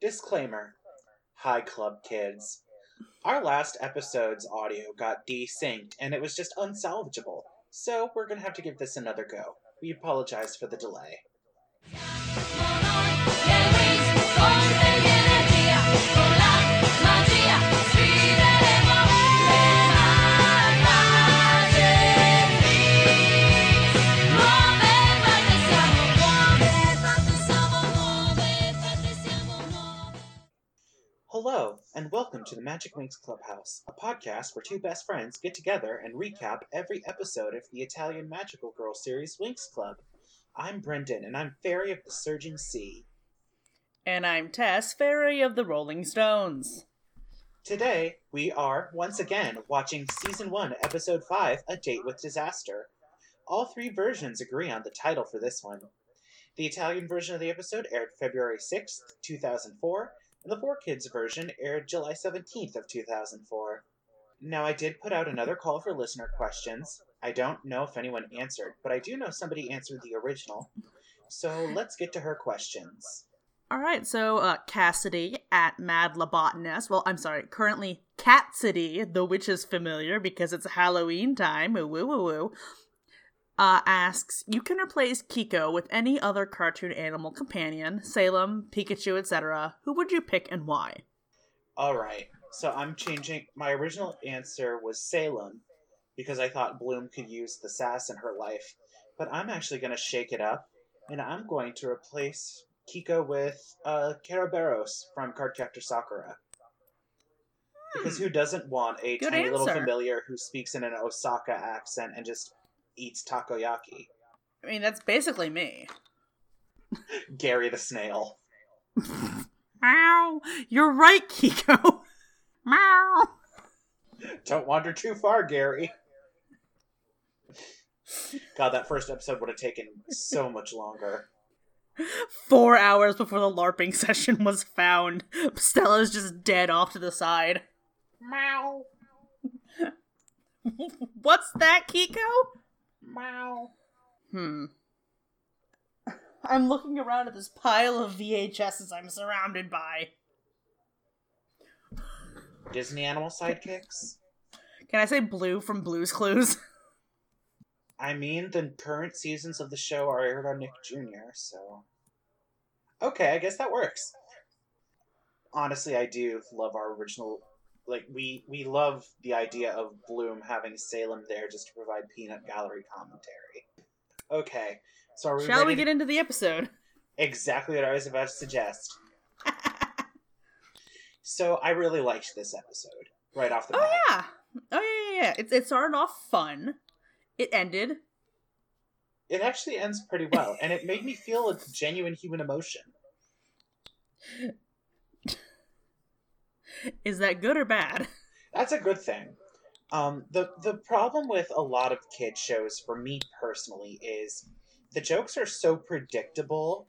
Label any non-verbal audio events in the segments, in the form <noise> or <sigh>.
Disclaimer Hi, Club Kids. Our last episode's audio got desynced and it was just unsalvageable, so we're gonna have to give this another go. We apologize for the delay. And welcome to the Magic Winx Clubhouse, a podcast where two best friends get together and recap every episode of the Italian magical girl series Winx Club. I'm Brendan, and I'm Fairy of the Surging Sea. And I'm Tess, Fairy of the Rolling Stones. Today, we are once again watching Season 1, Episode 5, A Date with Disaster. All three versions agree on the title for this one. The Italian version of the episode aired February 6th, 2004, and the 4Kids version aired July 17th of 2004. Now, I did put out another call for listener questions. I don't know if anyone answered, but I do know somebody answered the original. So let's get to her questions. All right, so uh, Cassidy at Mad Lobotanist. Well, I'm sorry, currently Cat City, the witch is familiar because it's Halloween time. Woo woo woo. Uh, asks, you can replace Kiko with any other cartoon animal companion, Salem, Pikachu, etc. Who would you pick and why? All right, so I'm changing. My original answer was Salem because I thought Bloom could use the sass in her life, but I'm actually going to shake it up and I'm going to replace Kiko with uh, Kerberos from Cardcaptor Sakura. Because who doesn't want a Good tiny little familiar who speaks in an Osaka accent and just eats takoyaki? I mean, that's basically me. Gary the snail. <laughs> Meow. You're right, Kiko. <laughs> Meow. Don't wander too far, Gary. God, that first episode would have taken so much longer. Four hours before the LARPing session was found, Stella's just dead off to the side. Meow. <laughs> What's that, Kiko? Meow. Hmm. I'm looking around at this pile of VHSs I'm surrounded by. Disney animal sidekicks? Can I say Blue from Blue's Clues? <laughs> I mean, the current seasons of the show are aired on Nick Jr., so. Okay, I guess that works. Honestly, I do love our original. Like, we, we love the idea of Bloom having Salem there just to provide peanut gallery commentary. Okay, so are we Shall we get to- into the episode? Exactly what I was about to suggest. <laughs> So, I really liked this episode right off the bat. Oh bat. yeah. Oh yeah, yeah, yeah. It, it started off fun. It ended. It actually ends pretty well, and it made me feel a genuine human emotion. <laughs> Is that good or bad? <laughs> That's a good thing. Um, the the problem with a lot of kid shows, for me personally, is the jokes are so predictable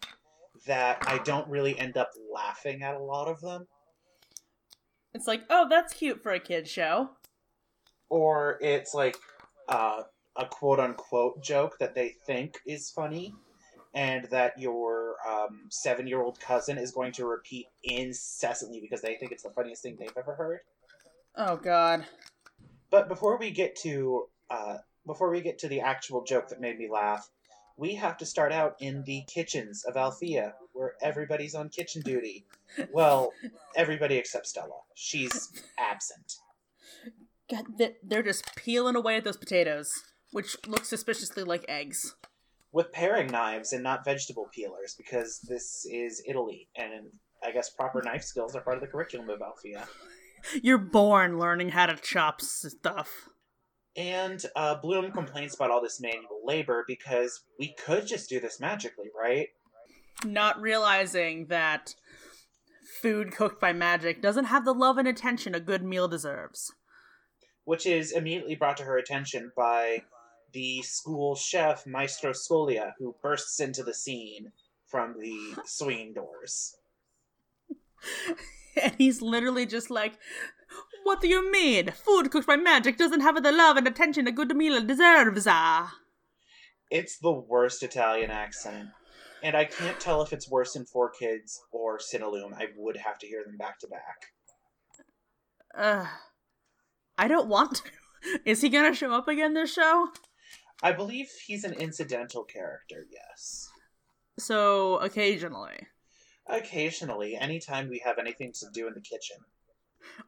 that I don't really end up laughing at a lot of them, It's like, oh, that's cute for a kid show. or it's like uh, a quote unquote joke that they think is funny, and that your um, seven year old cousin is going to repeat incessantly because they think it's the funniest thing they've ever heard. Oh god. But before we get to uh, before we get to the actual joke that made me laugh, we have to start out in the kitchens of Alfea, where everybody's on kitchen duty. <laughs> Well, everybody except Stella. She's absent. God, they- they're just peeling away at those potatoes, which look suspiciously like eggs. With paring knives and not vegetable peelers, because this is Italy, and I guess proper knife skills are part of the curriculum of Alfea. <laughs> You're born learning how to chop stuff. And uh, Bloom complains about all this manual labor because we could just do this magically, right? Not realizing that food cooked by magic doesn't have the love and attention a good meal deserves. which is immediately brought to her attention by the school chef Maestro Scolia, who bursts into the scene from the swinging doors. <laughs> And he's literally just like, What do you mean? Food cooked by magic doesn't have the love and attention a good meal deserves, ah. It's the worst Italian accent. And I can't tell if it's worse in Four Kids or Cinelume. I would have to hear them back to back. Uh, I don't want to. <laughs> Is he gonna show up again this show? I believe he's an incidental character, yes. So occasionally. Occasionally, anytime we have anything to do in the kitchen.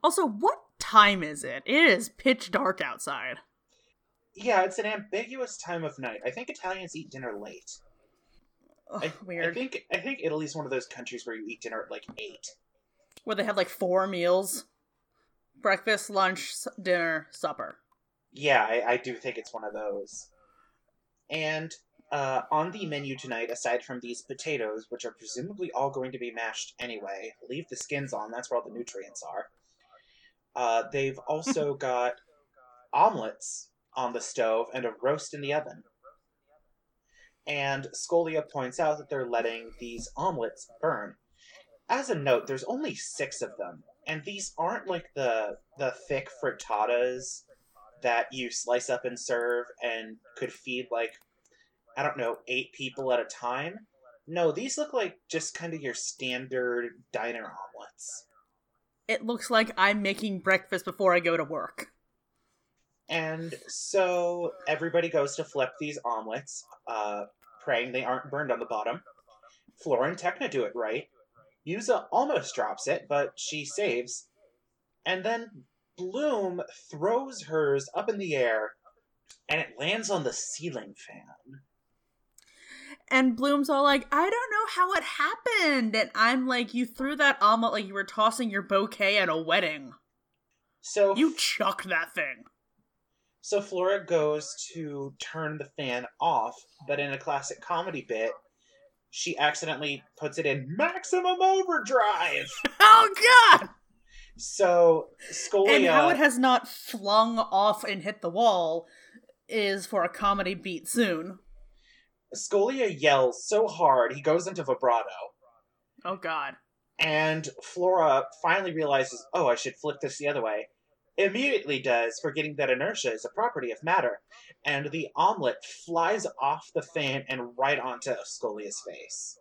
Also, what time is it? It is pitch dark outside. Yeah, it's an ambiguous time of night. I think Italians eat dinner late. Ugh, I, weird. I think I think Italy's one of those countries where you eat dinner at like eight. Where they have like four meals breakfast, lunch, s- dinner, supper. Yeah, I, I do think it's one of those. And uh, on the menu tonight, aside from these potatoes, which are presumably all going to be mashed anyway, leave the skins on. That's where all the nutrients are. Uh, they've also <laughs> got omelets on the stove and a roast in the oven. And Scolia points out that they're letting these omelets burn. As a note, there's only six of them, and these aren't like the the thick frittatas that you slice up and serve and could feed like I don't know eight people at a time. No, these look like just kind of your standard diner omelets. It looks like I'm making breakfast before I go to work. And so everybody goes to flip these omelets, uh, praying they aren't burned on the bottom. Flora and Tecna do it right. Musa almost drops it, but she saves. And then Bloom throws hers up in the air, and it lands on the ceiling fan. And Bloom's all like, I don't know how it happened. And I'm like, you threw that omelet like you were tossing your bouquet at a wedding. So You chucked that thing. So Flora goes to turn the fan off, but in a classic comedy bit, she accidentally puts it in maximum overdrive. <laughs> Oh god! So Scolia And how it has not flung off and hit the wall is for a comedy beat soon. Scolia yells so hard he goes into vibrato. Oh god. And Flora finally realizes, oh, I should flip this the other way. Immediately does, forgetting that inertia is a property of matter. And the omelet flies off the fan and right onto Scolia's face.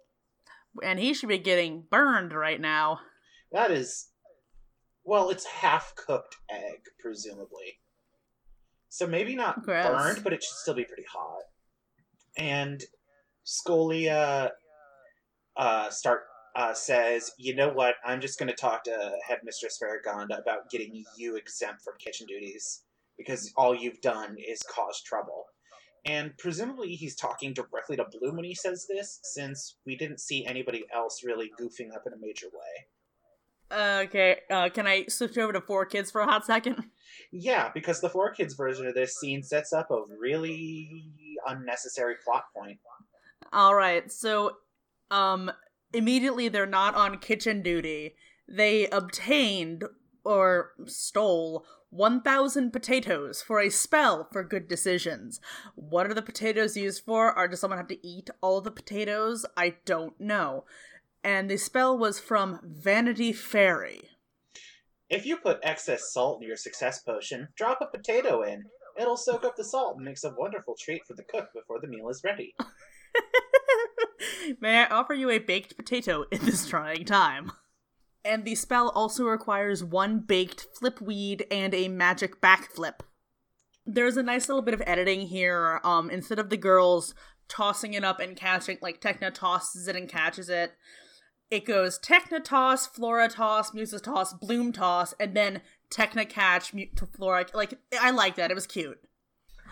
And he should be getting burned right now. That is, well, it's half cooked egg, presumably. So maybe not Gross. burned, but it should still be pretty hot. And Scolia uh, start uh, says, "You know what? I'm just going to talk to Headmistress Faragonda about getting you exempt from kitchen duties because all you've done is cause trouble." And presumably he's talking directly to Bloom when he says this, since we didn't see anybody else really goofing up in a major way. Okay, uh, can I switch over to Four Kids for a hot second? Yeah, because the four kids version of this scene sets up a really unnecessary plot point. Alright, so, um, immediately they're not on kitchen duty. They obtained, or stole, 1,000 potatoes for a spell for good decisions. What are the potatoes used for? Or does someone have to eat all the potatoes? I don't know. And the spell was from Vanity Fairy. If you put excess salt in your success potion, drop a potato in. It'll soak up the salt and makes a wonderful treat for the cook before the meal is ready. <laughs> May I offer you a baked potato in this trying time? And the spell also requires one baked flip weed and a magic backflip. There's a nice little bit of editing here. Um, instead of the girls tossing it up and catching, like Tecna tosses it and catches it, it goes Tecna toss, Flora toss, Musa toss, Bloom toss, and then Tecna catch, Flora. Like I like that. It was cute.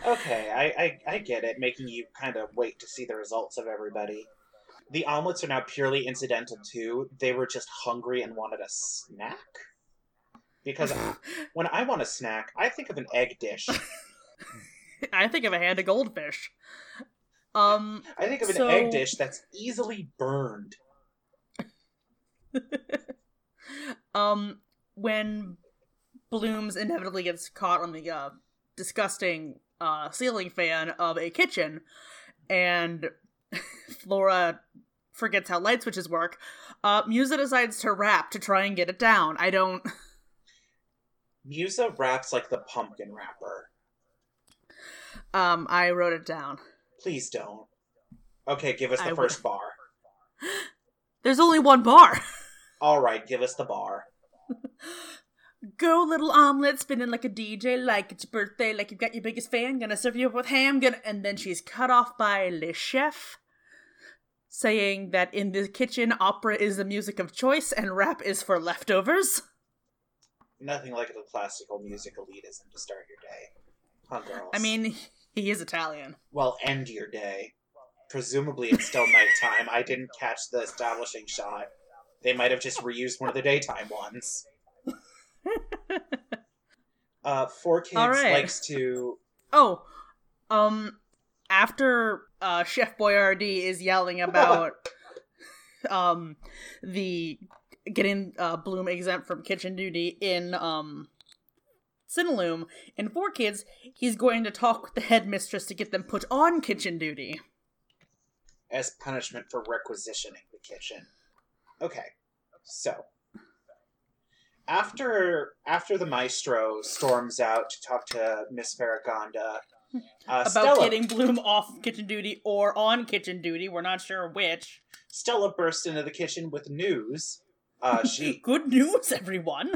Okay, I, I, I get it, making you kind of wait to see the results of everybody. The omelets are now purely incidental too. They were just hungry and wanted a snack. Because <laughs> when I want a snack, I think of an egg dish. <laughs> I think of a hand of goldfish. Um, I think of an So- egg dish that's easily burned. <laughs> um, when Blooms inevitably gets caught on the uh, disgusting uh, ceiling fan of a kitchen, and <laughs> Flora forgets how light switches work, uh, Musa decides to rap to try and get it down. I don't. <laughs> Musa raps like the pumpkin rapper. Um, I wrote it down. Please don't. Okay, give us the I first bar. There's only one bar. All right, give us the bar. <laughs> Go, little omelet, spinning like a DJ, like it's your birthday, like you've got your biggest fan. Gonna serve you up with ham. Gonna, and then she's cut off by Le Chef, saying that in the kitchen, opera is the music of choice and rap is for leftovers. Nothing like the classical music elitism to start your day. Huh, girls? I mean, he is Italian. well, end your day. Presumably, it's still nighttime. I didn't catch the establishing shot. They might have just reused one of the daytime ones. <laughs> Uh, Four Kids right. likes to. Oh, um, after uh, Chef Boyardee is yelling <laughs> about um the getting uh, Bloom exempt from kitchen duty in um Cinelume in Four Kids, he's going to talk with the headmistress to get them put on kitchen duty. as punishment for requisitioning the kitchen. Okay, so after after the maestro storms out to talk to Miss Faragonda, uh, About Stella, getting Bloom off kitchen duty or on kitchen duty, we're not sure which. Stella bursts into the kitchen with news. Uh, <laughs> she Good news, everyone!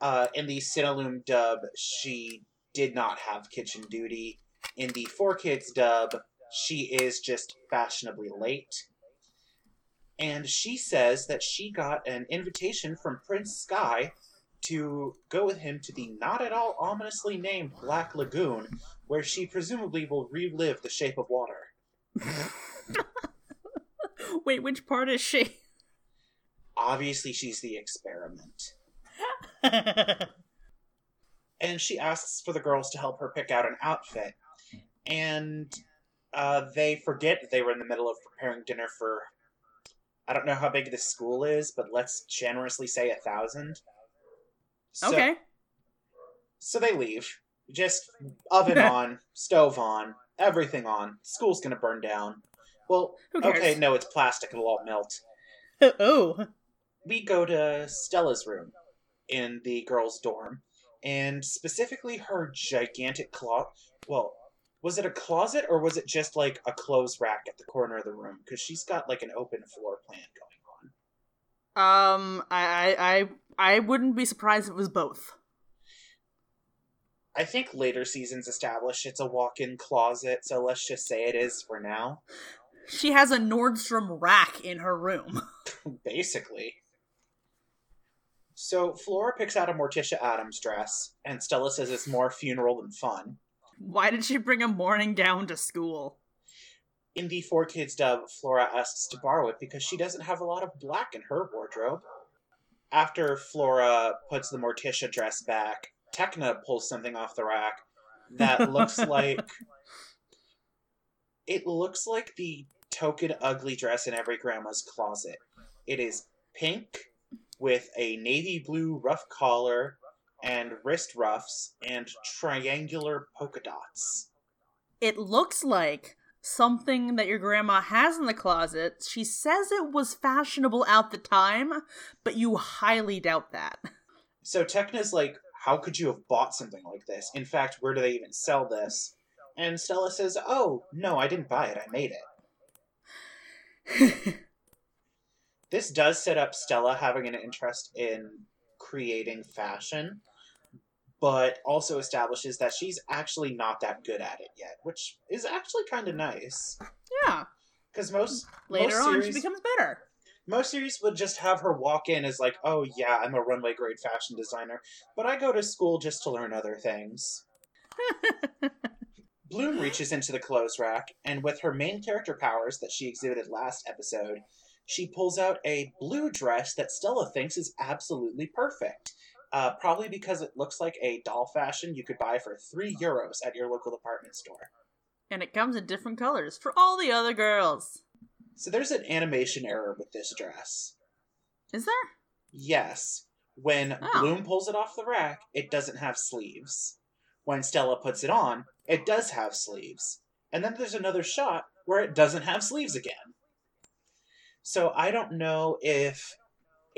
uh, in the Cinelume dub, she did not have kitchen duty. In the Four Kids dub, she is just fashionably late. And she says that she got an invitation from Prince Sky to go with him to the not at all ominously named Black Lagoon, where she presumably will relive the shape of water. <laughs> Wait, which part is she? Obviously, she's the experiment. <laughs> and she asks for the girls to help her pick out an outfit. And uh, they forget that they were in the middle of preparing dinner for. I don't know how big this school is, but let's generously say a thousand. So, okay. So they leave. Just oven <laughs> on, stove on, everything on. School's gonna burn down. Well, okay, no, it's plastic. It'll all melt. <laughs> oh. we go to Stella's room in the girls' dorm, and specifically her gigantic closet. Well, was it a closet or was it just like a clothes rack at the corner of the room? Because she's got like an open floor plan going on. Um, I, I, I, I wouldn't be surprised if it was both. I think later seasons establish it's a walk-in closet, so let's just say it is for now. She has a Nordstrom rack in her room. <laughs> Basically. So Flora picks out a Morticia Addams dress, and Stella says it's more funeral than fun. Why did she bring a mourning gown to school? In the Four Kids dub, Flora asks to borrow it because she doesn't have a lot of black in her wardrobe. After Flora puts the Morticia dress back, Tecna pulls something off the rack that looks <laughs> like. It looks like the token ugly dress in every grandma's closet. It is pink with a navy blue ruff collar and wrist ruffs and triangular polka dots. It looks like something that your grandma has in the closet. She says it was fashionable at the time, but you highly doubt that. So Tecna's like, how could you have bought something like this? In fact, where do they even sell this? And Stella says, oh, no, I didn't buy it, I made it. <laughs> This does set up Stella having an interest in creating fashion, but also establishes that she's actually not that good at it yet, which is actually kind of nice. yeah. Because most Later most on, series, she becomes better. most series would just have her walk in as like, oh yeah, I'm a runway grade fashion designer, but I go to school just to learn other things. <laughs> Bloom reaches into the clothes rack, and with her main character powers that she exhibited last episode, she pulls out a blue dress that Stella thinks is absolutely perfect. Uh, probably because it looks like a doll fashion you could buy for three euros at your local department store. and it comes in different colors for all the other girls. So there's an animation error with this dress. Is there? Yes. When Oh. Bloom pulls it off the rack, it doesn't have sleeves. When Stella puts it on, it does have sleeves. And then there's another shot where it doesn't have sleeves again. So I don't know if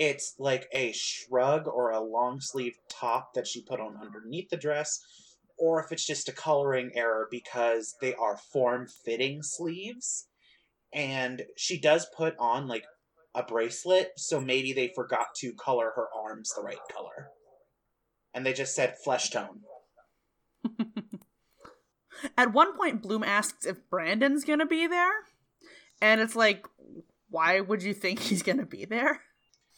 it's like a shrug or a long sleeve top that she put on underneath the dress, or if it's just a coloring error because they are form fitting sleeves. and she does put on like a bracelet, so maybe they forgot to color her arms the right color. And they just said flesh tone. <laughs> At one point, Bloom asks if Brandon's gonna be there, and it's like, why would you think he's gonna be there?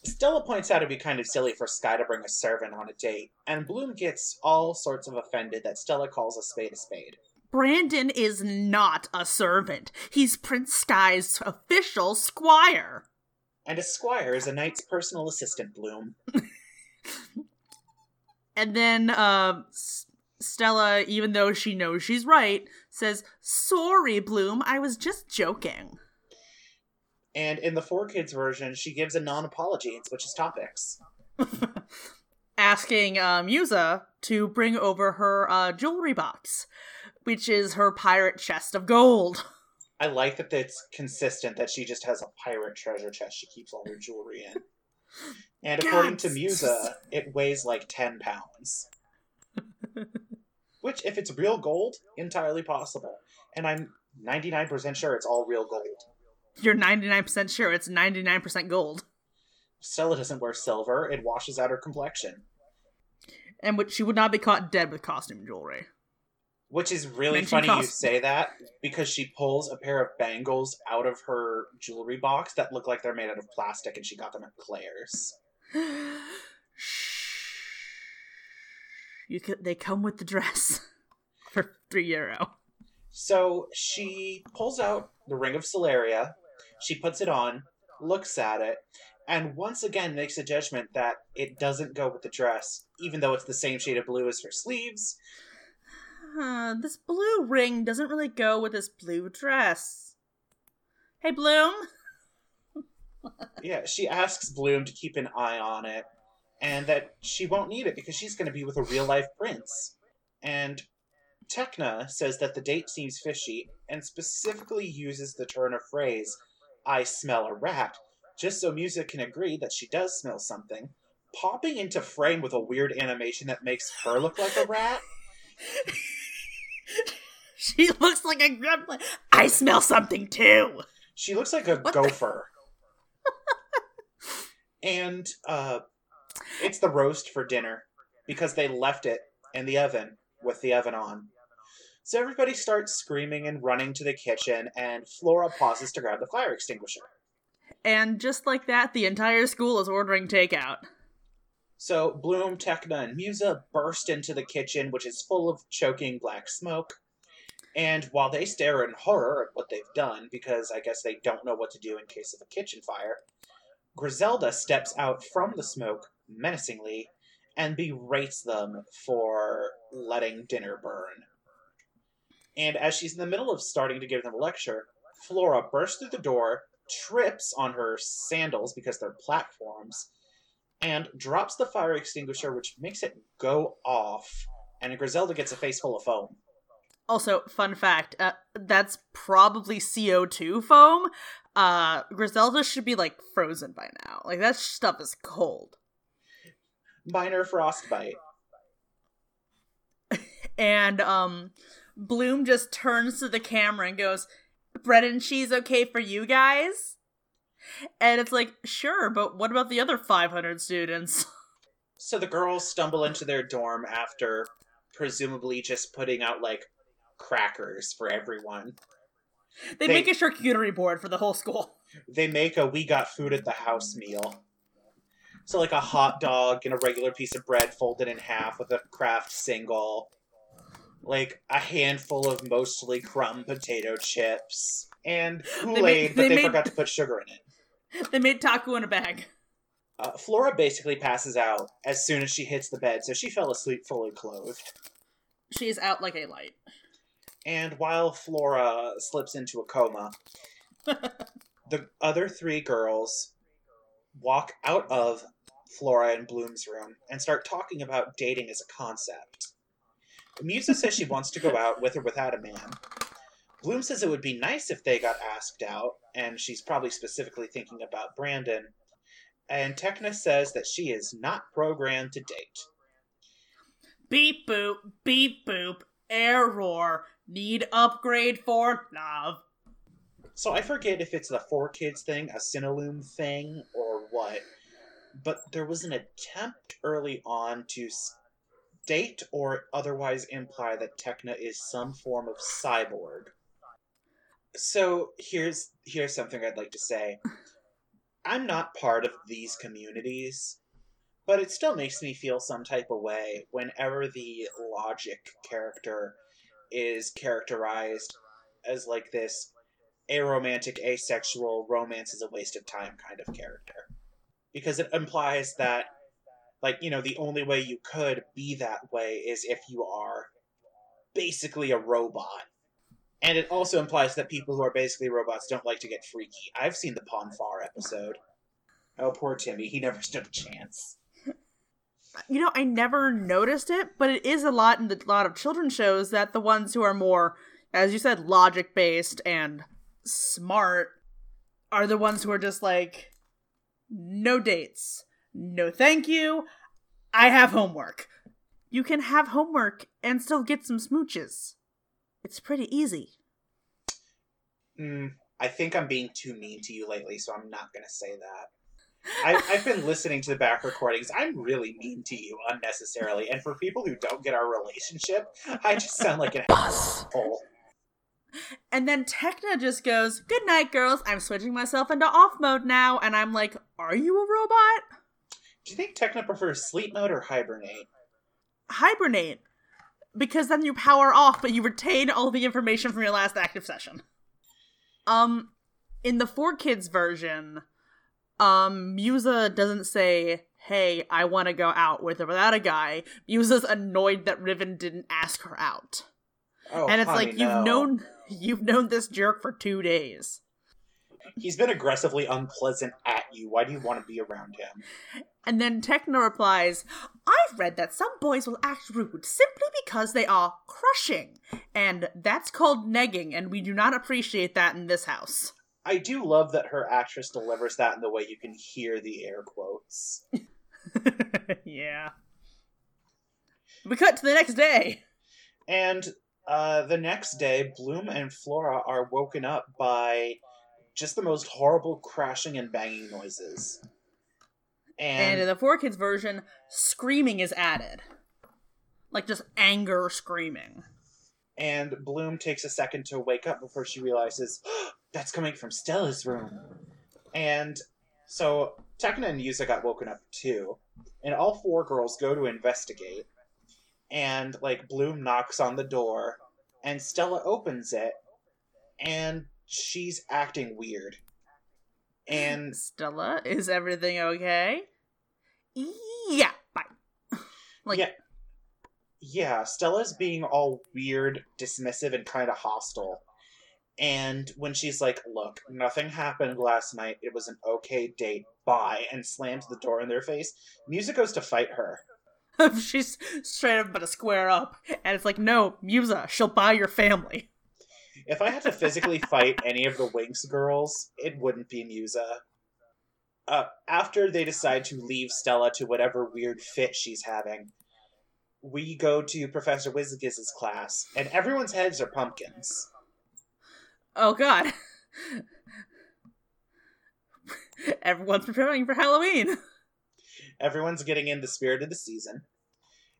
Stella points out it'd be kind of silly for Sky to bring a servant on a date, and Bloom gets all sorts of offended that Stella calls a spade a spade. Brandon is not a servant. He's Prince Sky's official squire. And a squire is a knight's personal assistant, Bloom. <laughs> and then uh, S- Stella, even though she knows she's right, says, Sorry, Bloom, I was just joking. And in the Four Kids version, she gives a non apology and switches topics. <laughs> Asking uh, Musa to bring over her uh, jewelry box, which is her pirate chest of gold. <laughs> I like that it's consistent that she just has a pirate treasure chest she keeps all her jewelry in. And according to Musa, it weighs like 10 pounds. <laughs> Which, if it's real gold, entirely possible. And I'm 99% sure it's all real gold. You're 99% sure it's 99% gold. Stella doesn't wear silver, it washes out her complexion. And which she would not be caught dead with costume jewelry. Which is really Mention funny cost- you say that because she pulls a pair of bangles out of her jewelry box that look like they're made out of plastic and she got them at Claire's. <sighs> you could, they come with the dress <laughs> for 3 euro. So she pulls out the Ring of Solaria, she puts it on, looks at it, and once again makes a judgment that it doesn't go with the dress, even though it's the same shade of blue as her sleeves. Uh, this blue ring doesn't really go with this blue dress. Hey, Bloom. <laughs> yeah, she asks Bloom to keep an eye on it, and that she won't need it because she's going to be with a real life prince. And Tecna says that the date seems fishy and specifically uses the turn of phrase, I smell a rat, just so Musa can agree that she does smell something, popping into frame with a weird animation that makes her look like a rat. <laughs> she looks like a gremlin. I smell something too. She looks like a what <laughs> gopher. and uh, it's the roast for dinner because they left it in the oven with the oven on. So everybody starts screaming and running to the kitchen, and Flora pauses to grab the fire extinguisher. And just like that, the entire school is ordering takeout. So Bloom, Tecna, and Musa burst into the kitchen, which is full of choking black smoke. And while they stare in horror at what they've done, because I guess they don't know what to do in case of a kitchen fire, Griselda steps out from the smoke menacingly and berates them for letting dinner burn. And as she's in the middle of starting to give them a lecture, Flora bursts through the door, trips on her sandals because they're platforms, and drops the fire extinguisher, which makes it go off. And Griselda gets a face full of foam. Also, fun fact uh, that's probably CO2 foam. Uh, Griselda should be like frozen by now. Like, that stuff is cold. Minor frostbite. <laughs> and, um, Bloom just turns to the camera and goes, Bread and cheese okay for you guys? And it's like, sure, but what about the other 500 students? <laughs> So the girls stumble into their dorm after presumably just putting out like crackers for everyone. They, they make a charcuterie board for the whole school. They make a we got food at the house meal. So like a hot dog and a regular piece of bread folded in half with a Kraft single like a handful of mostly crumb potato chips and Kool Aid, but they, made, forgot to put sugar in it. <laughs> They made taco in a bag. Uh, Flora basically passes out as soon as she hits the bed, so she fell asleep fully clothed. She's out like a light. And while Flora slips into a coma, <laughs> the other three girls walk out of Flora and Bloom's room and start talking about dating as a concept. Musa says she wants to go out with or without a man. Bloom says it would be nice if they got asked out, and she's probably specifically thinking about Brandon. And Tecna says that she is not programmed to date. Beep boop, beep boop, error. Need upgrade for love. So I forget if it's the four kids thing, a Cinelume thing, or what. But there was an attempt early on to state or otherwise imply that Tecna is some form of cyborg. So here's here's something I'd like to say. I'm not part of these communities, but it still makes me feel some type of way whenever the logic character is characterized as like this aromantic, asexual, romance is a waste of time kind of character. Because it implies that, like, you know, the only way you could be that way is if you are basically a robot. And it also implies that people who are basically robots don't like to get freaky. I've seen the Pon farr episode. Oh, poor Timmy. He never <laughs> stood a chance. You know, I never noticed it, but it is a lot in a lot of children's shows that the ones who are more, as you said, logic based and smart are the ones who are just like, no dates, no thank you, I have homework. You can have homework and still get some smooches. It's pretty easy. Mm, I think I'm being too mean to you lately, so I'm not going to say that. I, have been listening to the back recordings. I'm really mean to you unnecessarily, and for people who don't get our relationship, I just sound like an asshole. And then Tecna just goes, Good night, girls. I'm switching myself into off mode now. And I'm like, Are you a robot? Do you think Tecna prefers sleep mode or hibernate? Hibernate. Because then you power off, but you retain all the information from your last active session. Um, in the four kids version, um, Musa doesn't say, Hey, I want to go out with or without a guy. Musa's annoyed that Riven didn't ask her out. Oh, and it's honey, like you've no. known <laughs> you've known this jerk for two days. He's been aggressively unpleasant at you. Why do you want to be around him? And then Tecna replies, I've read that some boys will act rude simply because they are crushing. And that's called negging, and we do not appreciate that in this house. I do love that her actress delivers that in the way you can hear the air quotes. <laughs> yeah. We cut to the next day. And uh, the next day, Bloom and Flora are woken up by just the most horrible crashing and banging noises. And, and in the four kids version, screaming is added. Like just anger screaming. And Bloom takes a second to wake up before she realizes oh, <gasps> that's coming from Stella's room. And so Tecna and Musa got woken up too. And all four girls go to investigate and like Bloom knocks on the door, and Stella opens it, and she's acting weird. And Stella, is everything okay? Yeah, bye. <laughs> like yeah, yeah. Stella's being all weird, dismissive, and kind of hostile. And when she's like, "Look, nothing happened last night. It was an okay date. Bye," and slams the door in their face, Musa goes to fight her. <laughs> She's straight up to square up, and it's like, no, Musa, she'll buy your family. If I had to physically fight any of the Winx girls, it wouldn't be Musa. Uh, after they decide to leave Stella to whatever weird fit she's having, we go to Professor Wizgiz's class, and everyone's heads are pumpkins. Oh god. Everyone's preparing for Halloween. Everyone's getting in the spirit of the season.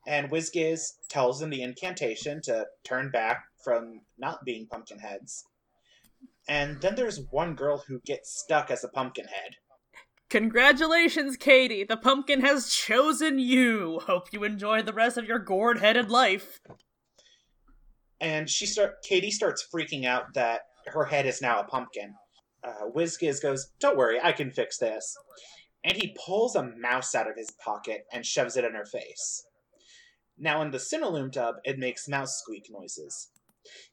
And Wizgiz tells them the incantation to turn back from not being pumpkin heads. And then there's one girl who gets stuck as a pumpkin head. Congratulations, Katie! The pumpkin has chosen you! Hope you enjoy the rest of your gourd headed life. And she start Katie starts freaking out that her head is now a pumpkin. Uh, Wizgiz goes, Don't worry, I can fix this and he pulls a mouse out of his pocket and shoves it in her face. Now, in the Cinelume dub, it makes mouse squeak noises.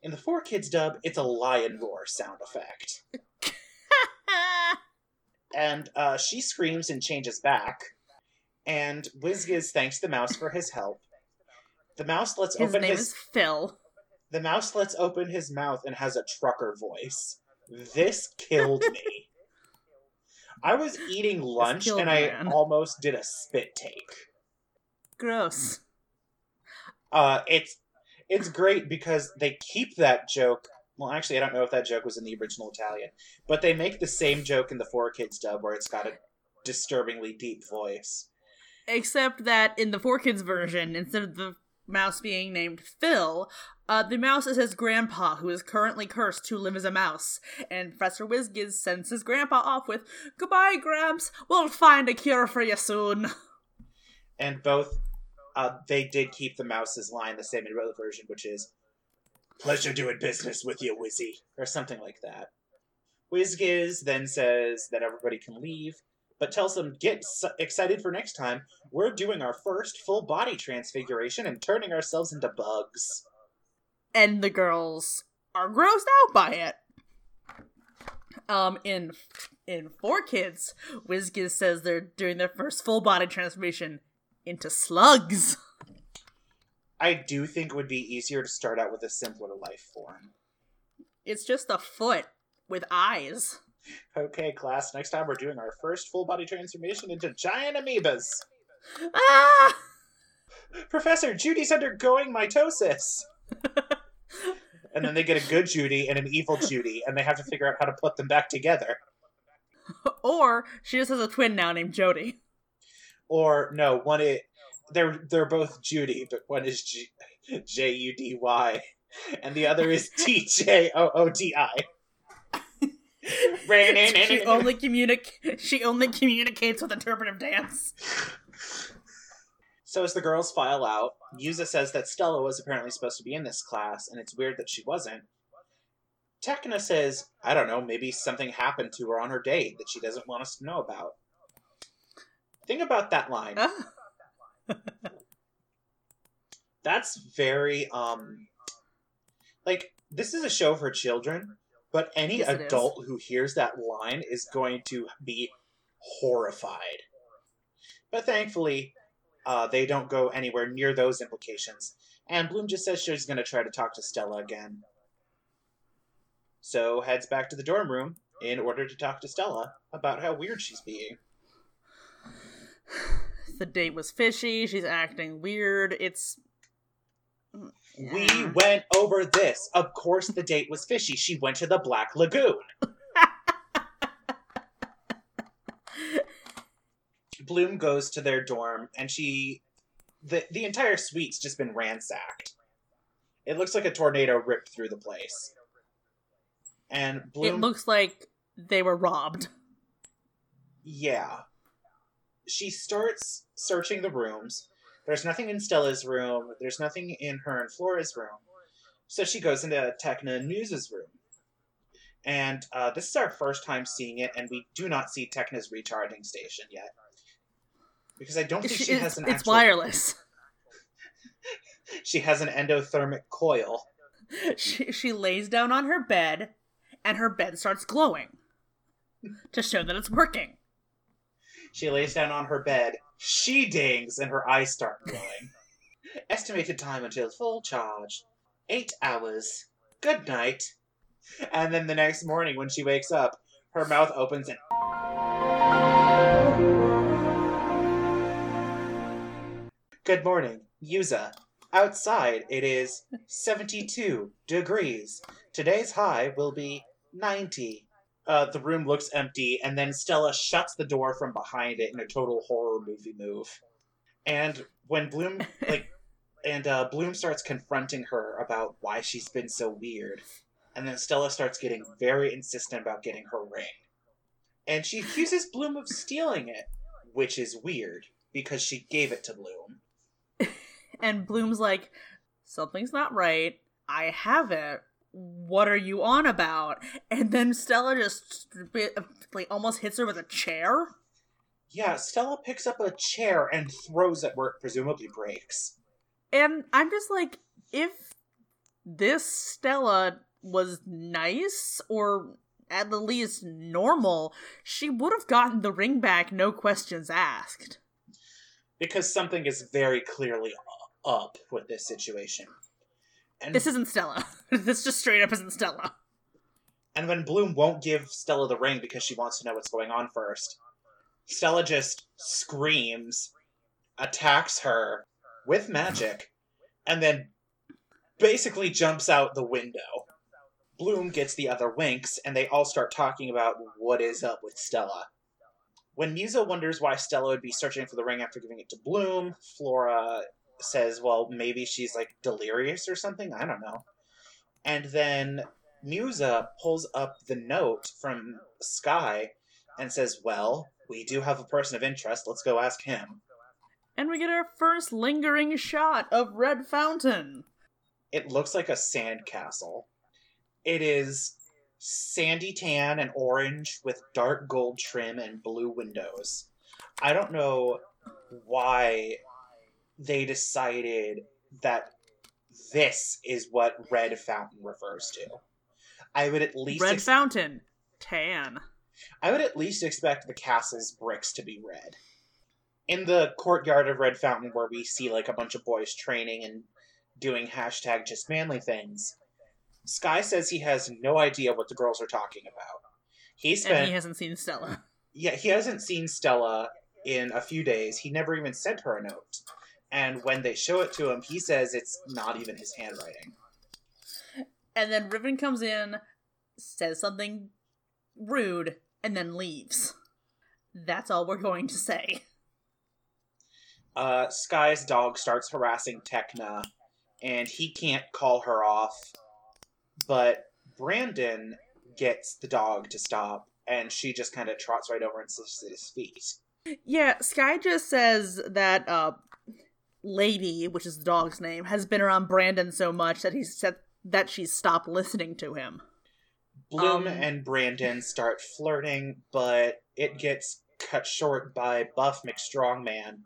In the Four Kids dub, it's a lion roar sound effect. <laughs> and uh, she screams and changes back, and Wizgiz thanks the mouse for his help. The mouse lets his open name his. is Phil. The mouse lets open his mouth and has a trucker voice. This killed me. <laughs> I was eating lunch and man. I almost did a spit take. Gross. Uh, it's it's great because they keep that joke well, actually, I don't know if that joke was in the original Italian, but they make the same joke in the Four Kids dub where it's got a disturbingly deep voice. Except that in the Four Kids version, instead of the mouse being named Phil, uh, the mouse is his grandpa, who is currently cursed to live as a mouse. And Professor Wizgiz sends his grandpa off with, Goodbye, Gramps, we'll find a cure for you soon. And both, uh, they did keep the mouse's line the same in the version, which is, Pleasure doing business with you, Wizzy, or something like that. Wizgiz then says that everybody can leave, but tells them, Get excited for next time. We're doing our first full body transfiguration and turning ourselves into bugs. And the girls are grossed out by it. Um, in in Four Kids, Wizgiz says they're doing their first full body transformation into slugs. <laughs> I do think it would be easier to start out with a simpler life form. It's just a foot with eyes. Okay, class, next time we're doing our first full body transformation into giant amoebas. Ah! <laughs> Professor, Judy's undergoing mitosis. <laughs> and then they get a good Judy and an evil Judy, and they have to figure out how to put them back together. Or she just has a twin now named Jody. Or no, one is they're they're both Judy, but one is J U D Y, and the other is T J O O D I. She only communic- She only communicates with interpretive dance. So as the girls file out, Musa says that Stella was apparently supposed to be in this class, and it's weird that she wasn't. Tecna says, I don't know, maybe something happened to her on her date that she doesn't want us to know about. Think about that line. <laughs> That's very um like this is a show for children, but any yes, adult who hears that line is going to be horrified. But thankfully, uh, they don't go anywhere near those implications. And Bloom just says she's going to try to talk to Stella again. So heads back to the dorm room in order to talk to Stella about how weird she's being. <sighs> The date was fishy. She's acting weird. It's. We went over this. Of course, the date was fishy. She went to the Black Lagoon. <laughs> Bloom goes to their dorm and she the the entire suite's just been ransacked. It looks like a tornado ripped through the place. And Bloom It looks like they were robbed. Yeah. She starts searching the rooms. There's nothing in Stella's room. There's nothing in her and Flora's room. So she goes into Tecna and Muse's room. And uh, this is our first time seeing it, and we do not see Tecna's recharging station yet because I don't think she, she has an. It's actual... wireless. <laughs> she has an endothermic coil. She she lays down on her bed, and her bed starts glowing to show that it's working. She lays down on her bed. She dings, and her eyes start glowing. <laughs> Estimated time until full charge: eight hours. Good night. And then the next morning, when she wakes up, her mouth opens and. Good morning, Musa. Outside it is 72 degrees. Today's high will be 90. Uh, the room looks empty, and then Stella shuts the door from behind it in a total horror movie move. And when Bloom, <laughs> like, and uh, Bloom starts confronting her about why she's been so weird, and then Stella starts getting very insistent about getting her ring. And she accuses Bloom of stealing it, which is weird because she gave it to Bloom <laughs> and Bloom's like, something's not right. I have it. What are you on about? And then Stella just like almost hits her with a chair. Yeah, Stella picks up a chair and throws it where it presumably breaks. And I'm just like, if this Stella was nice or at the least normal, she would have gotten the ring back, no questions asked. Because something is very clearly up with this situation. And this isn't Stella. <laughs> this just straight up isn't Stella. And when Bloom won't give Stella the ring because she wants to know what's going on first, Stella just screams, attacks her with magic, and then basically jumps out the window. Bloom gets the other Winx, and they all start talking about what is up with Stella. When Musa wonders why Stella would be searching for the ring after giving it to Bloom, Flora says, well, maybe she's like delirious or something. I don't know. And then Musa pulls up the note from Sky and says, well, we do have a person of interest. Let's go ask him. And we get our first lingering shot of Red Fountain. It looks like a sand castle. It is sandy tan and orange with dark gold trim and blue windows. I don't know why they decided that this is what Red Fountain refers to. I would at least Red ex- Fountain, tan. I would at least expect the castle's bricks to be red. In the courtyard of Red Fountain, where we see like a bunch of boys training and doing hashtag just manly things, Sky says he has no idea what the girls are talking about. He spent, and he hasn't seen Stella. Yeah, he hasn't seen Stella in a few days. He never even sent her a note. And when they show it to him, he says it's not even his handwriting. And then Riven comes in, says something rude, and then leaves. That's all we're going to say. Uh, Sky's dog starts harassing Tecna, and he can't call her off but Brandon gets the dog to stop, and she just kind of trots right over and sits at his feet. Yeah, Sky just says that uh, Lady, which is the dog's name, has been around Brandon so much that he said that she's stopped listening to him. Bloom um, and Brandon start flirting, but it gets cut short by Buff McStrongman,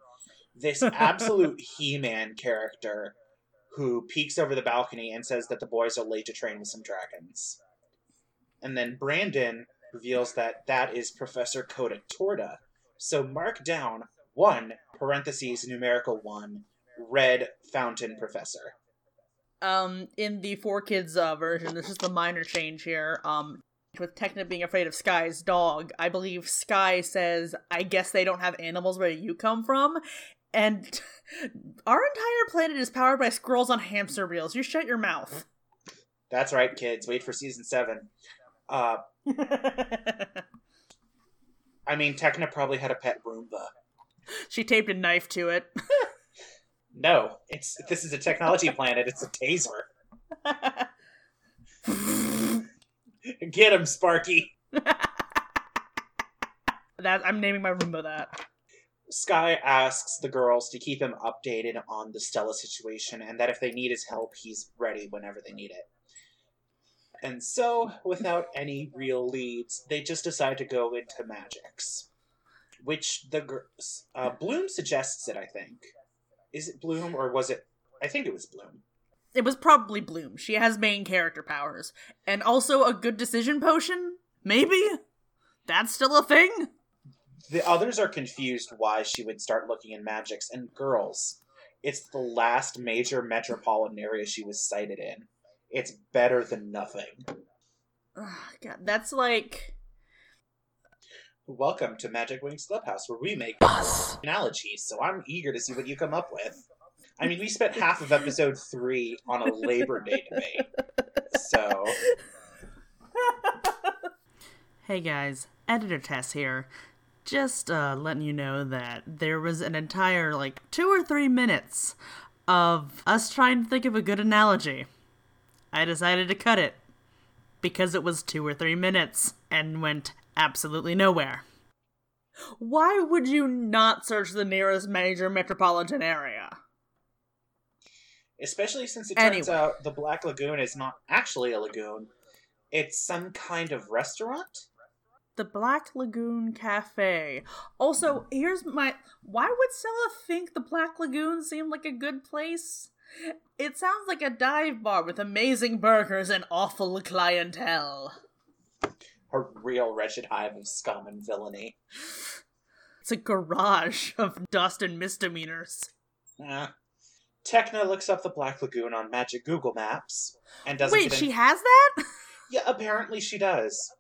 this <laughs> absolute He-Man character who peeks over the balcony and says that the boys are late to train with some dragons. And then Brandon reveals that that is Professor Koda Torda. So mark down one parentheses numerical one red fountain professor. Um, in the four kids uh, version, this is the minor change here. Um, with Tecna being afraid of Sky's dog, I believe Sky says, "I guess they don't have animals where you come from," and <laughs> our entire planet is powered by squirrels on hamster wheels. You shut your mouth. That's right, kids. Wait for season seven. Uh, <laughs> I mean, Tecna probably had a pet Roomba. <laughs> She taped a knife to it. no, it's this is a technology planet. It's a taser. <laughs> Get him, Sparky. that I'm naming my Roomba that. Sky asks the girls to keep him updated on the Stella situation and that if they need his help, he's ready whenever they need it. And so, without any real leads, they just decide to go into Magix. Which the uh, Bloom suggests it, I think. Is it Bloom or was it? I think it was Bloom. It was probably Bloom. She has main character powers. And also a good decision potion? Maybe? That's still a thing? The others are confused why she would start looking in Magix. And girls, it's the last major metropolitan area she was sighted in. It's better than nothing. Oh, God, that's like. Welcome to Magic Winx Clubhouse, where we make Buzz. analogies. So I'm eager to see what you come up with. I mean, we spent half of episode three on a Labor Day debate. So. <laughs> Hey guys, Editor Tess here just uh, letting you know that there was an entire like two or three minutes of us trying to think of a good analogy. I decided to cut it because it was two or three minutes and went absolutely nowhere. Why would you not search the nearest major metropolitan area? Especially since it turns out the Black Lagoon is not actually a lagoon. It's some kind of restaurant? the Black Lagoon Cafe. Also, here's my why would Stella think the Black Lagoon seemed like a good place? It sounds like a dive bar with amazing burgers and awful clientele. A real wretched hive of scum and villainy. It's a garage of dust and misdemeanors. Yeah. Tecna looks up the Black Lagoon on Magic Google Maps and doesn't. Wait, she has that? <laughs> Yeah, apparently she does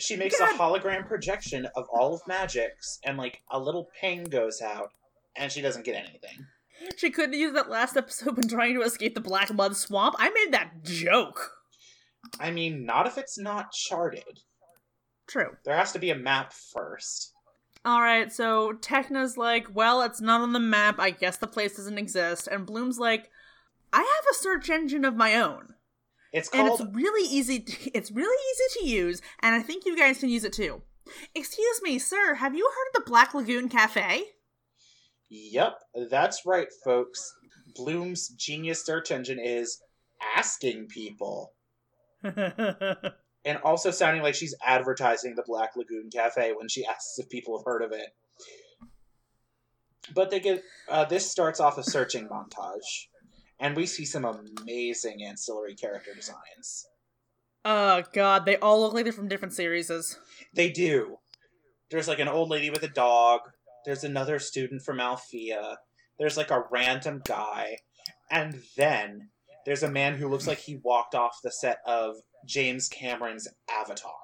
she makes God. a hologram projection of all of Magix, and like a little ping goes out, and she doesn't get anything. She couldn't use that last episode when trying to escape the Black Mud Swamp. I made that joke. I mean, not if it's not charted. True. There has to be a map first. All right, so Tecna's like, well, it's not on the map. I guess the place doesn't exist. And Bloom's like, I have a search engine of my own. It's and called it's really easy to, <laughs> it's really easy to use and i think you guys can use it too excuse me sir have you heard of the black lagoon cafe Yep, that's right, folks. Bloom's genius search engine is asking people. <laughs> And also sounding like she's advertising the Black Lagoon Cafe when she <laughs> asks if people have heard of it. But they get uh, this starts off a searching montage, and we see some amazing ancillary character designs. oh god they all look like they're from different series They do. There's like an old lady with a dog. There's another student from Alfea. There's like a random guy. And then there's a man who looks like he walked off the set of James Cameron's Avatar.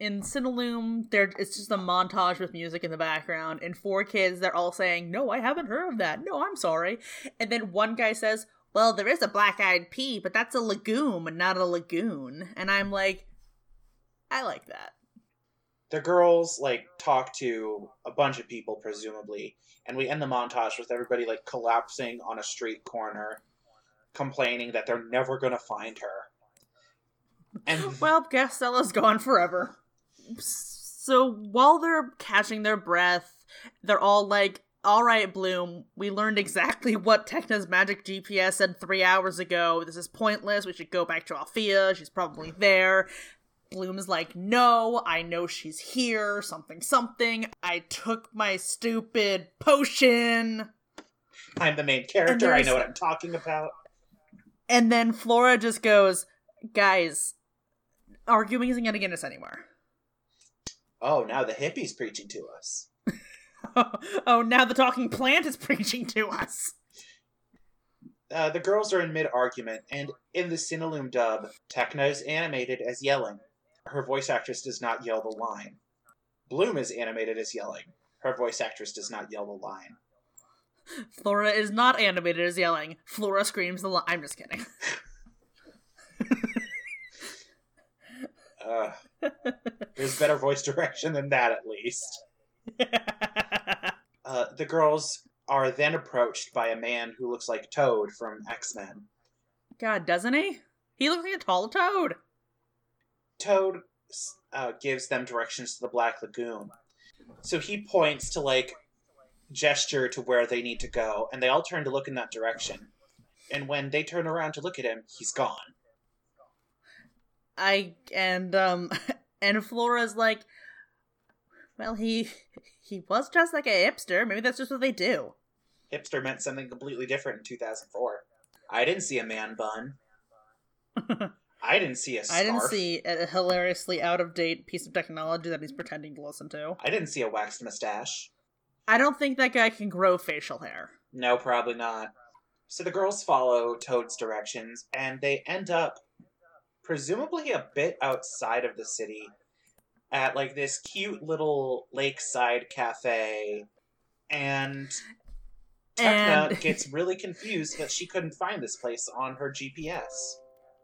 in Cinelume, there it's just a montage with music in the background, and four kids they're all saying, "No, I haven't heard of that. No, I'm sorry." And then one guy says, "Well, there is a black-eyed pea, but that's a legume, not a lagoon." And I'm like, I like that. The girls like talk to a bunch of people, presumably, and we end the montage with everybody like collapsing on a street corner, complaining that they're never gonna find her. And <laughs> Well, guess Stella's gone forever. So while they're catching their breath, they're all like, all right, Bloom, we learned exactly <laughs> what Tecna's magic GPS said three hours ago. This is pointless. We should go back to Alfea. She's probably there. Bloom's like, no, I know she's here. Something, something. I took my stupid potion. I'm the main character. I know what I'm talking about. And then Flora just goes, guys, arguing isn't going to get us anywhere. Oh, now the hippie's preaching to us. <laughs> oh, now the talking plant is <laughs> preaching to us. Uh, the girls are in mid argument, and in the Cinelume dub, Tecna is animated as yelling. Her voice actress does not yell the line. Bloom is animated as yelling. Her voice actress does not yell the line. Flora is not animated as yelling. Flora screams the line. I'm just kidding. <laughs> Uh, there's better voice direction than that, at least. <laughs> Uh, the girls are then approached by a man who looks like Toad from X Men. God, doesn't he? He looks like a tall toad. Toad uh, gives them directions to the Black Lagoon. So he points to, like, gesture to where they need to go, and they all turn to look in that direction. And when they turn around to look at him, he's gone. I and um <laughs> and Flora's like, well, he he was dressed like a hipster. Maybe that's just what they do. Hipster meant something completely different in 2004. I didn't see a man bun. <laughs> I didn't see a scarf. I didn't see a hilariously out of date piece of technology that he's pretending to listen to. I didn't see a waxed mustache. I don't think that guy can grow facial hair. No, probably not. So the girls follow Toad's directions, and they end up, presumably a bit outside of the city, at like this cute little lakeside cafe. And Tecna And gets <laughs> really confused that she couldn't find this place on her GPS.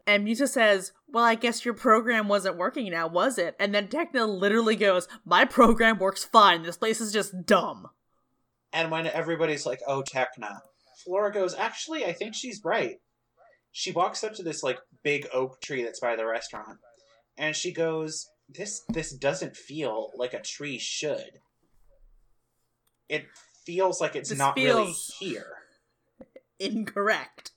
and Musa says, "Well, I guess your program wasn't working now, was it?" And then Tecna literally goes, "My program works fine. This place is just dumb." And when everybody's like, oh, Tecna, Flora goes, actually, I think she's right. She walks up to this, like, big oak tree that's by the restaurant, and she goes, this, this doesn't feel like a tree should. It feels like it's This not really here. <laughs> Incorrect.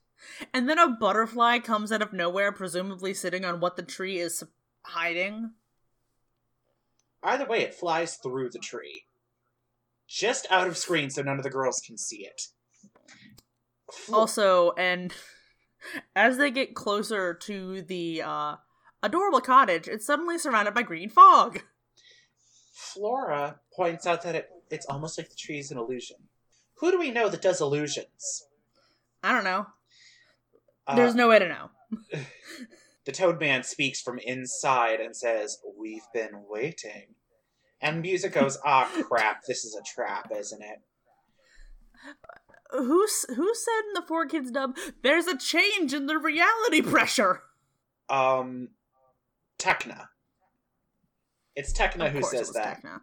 And then a butterfly comes out of nowhere, presumably sitting on what the tree is hiding. Either way, it flies through the tree. Just out of screen so none of the girls can see it. Also, and as they get closer to the uh, adorable cottage, it's suddenly surrounded by green fog. Flora points out that it, it's almost like the tree is an illusion. Who do we know that does illusions? I don't know. Uh, There's no way to know. <laughs> The Toad Man speaks from inside and says, We've been waiting. And Musa goes, Ah, crap, this is a trap, isn't it? Who who said in the Four Kids dub, "There's a change in the reality pressure"? Um, Tecna. It's Tecna Of who says that. Tecna.